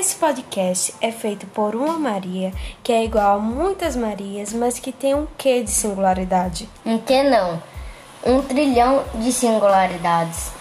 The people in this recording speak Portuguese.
Esse podcast é feito por uma Maria que é igual a muitas Marias, mas que tem um quê de singularidade? Um que não? Um trilhão de singularidades.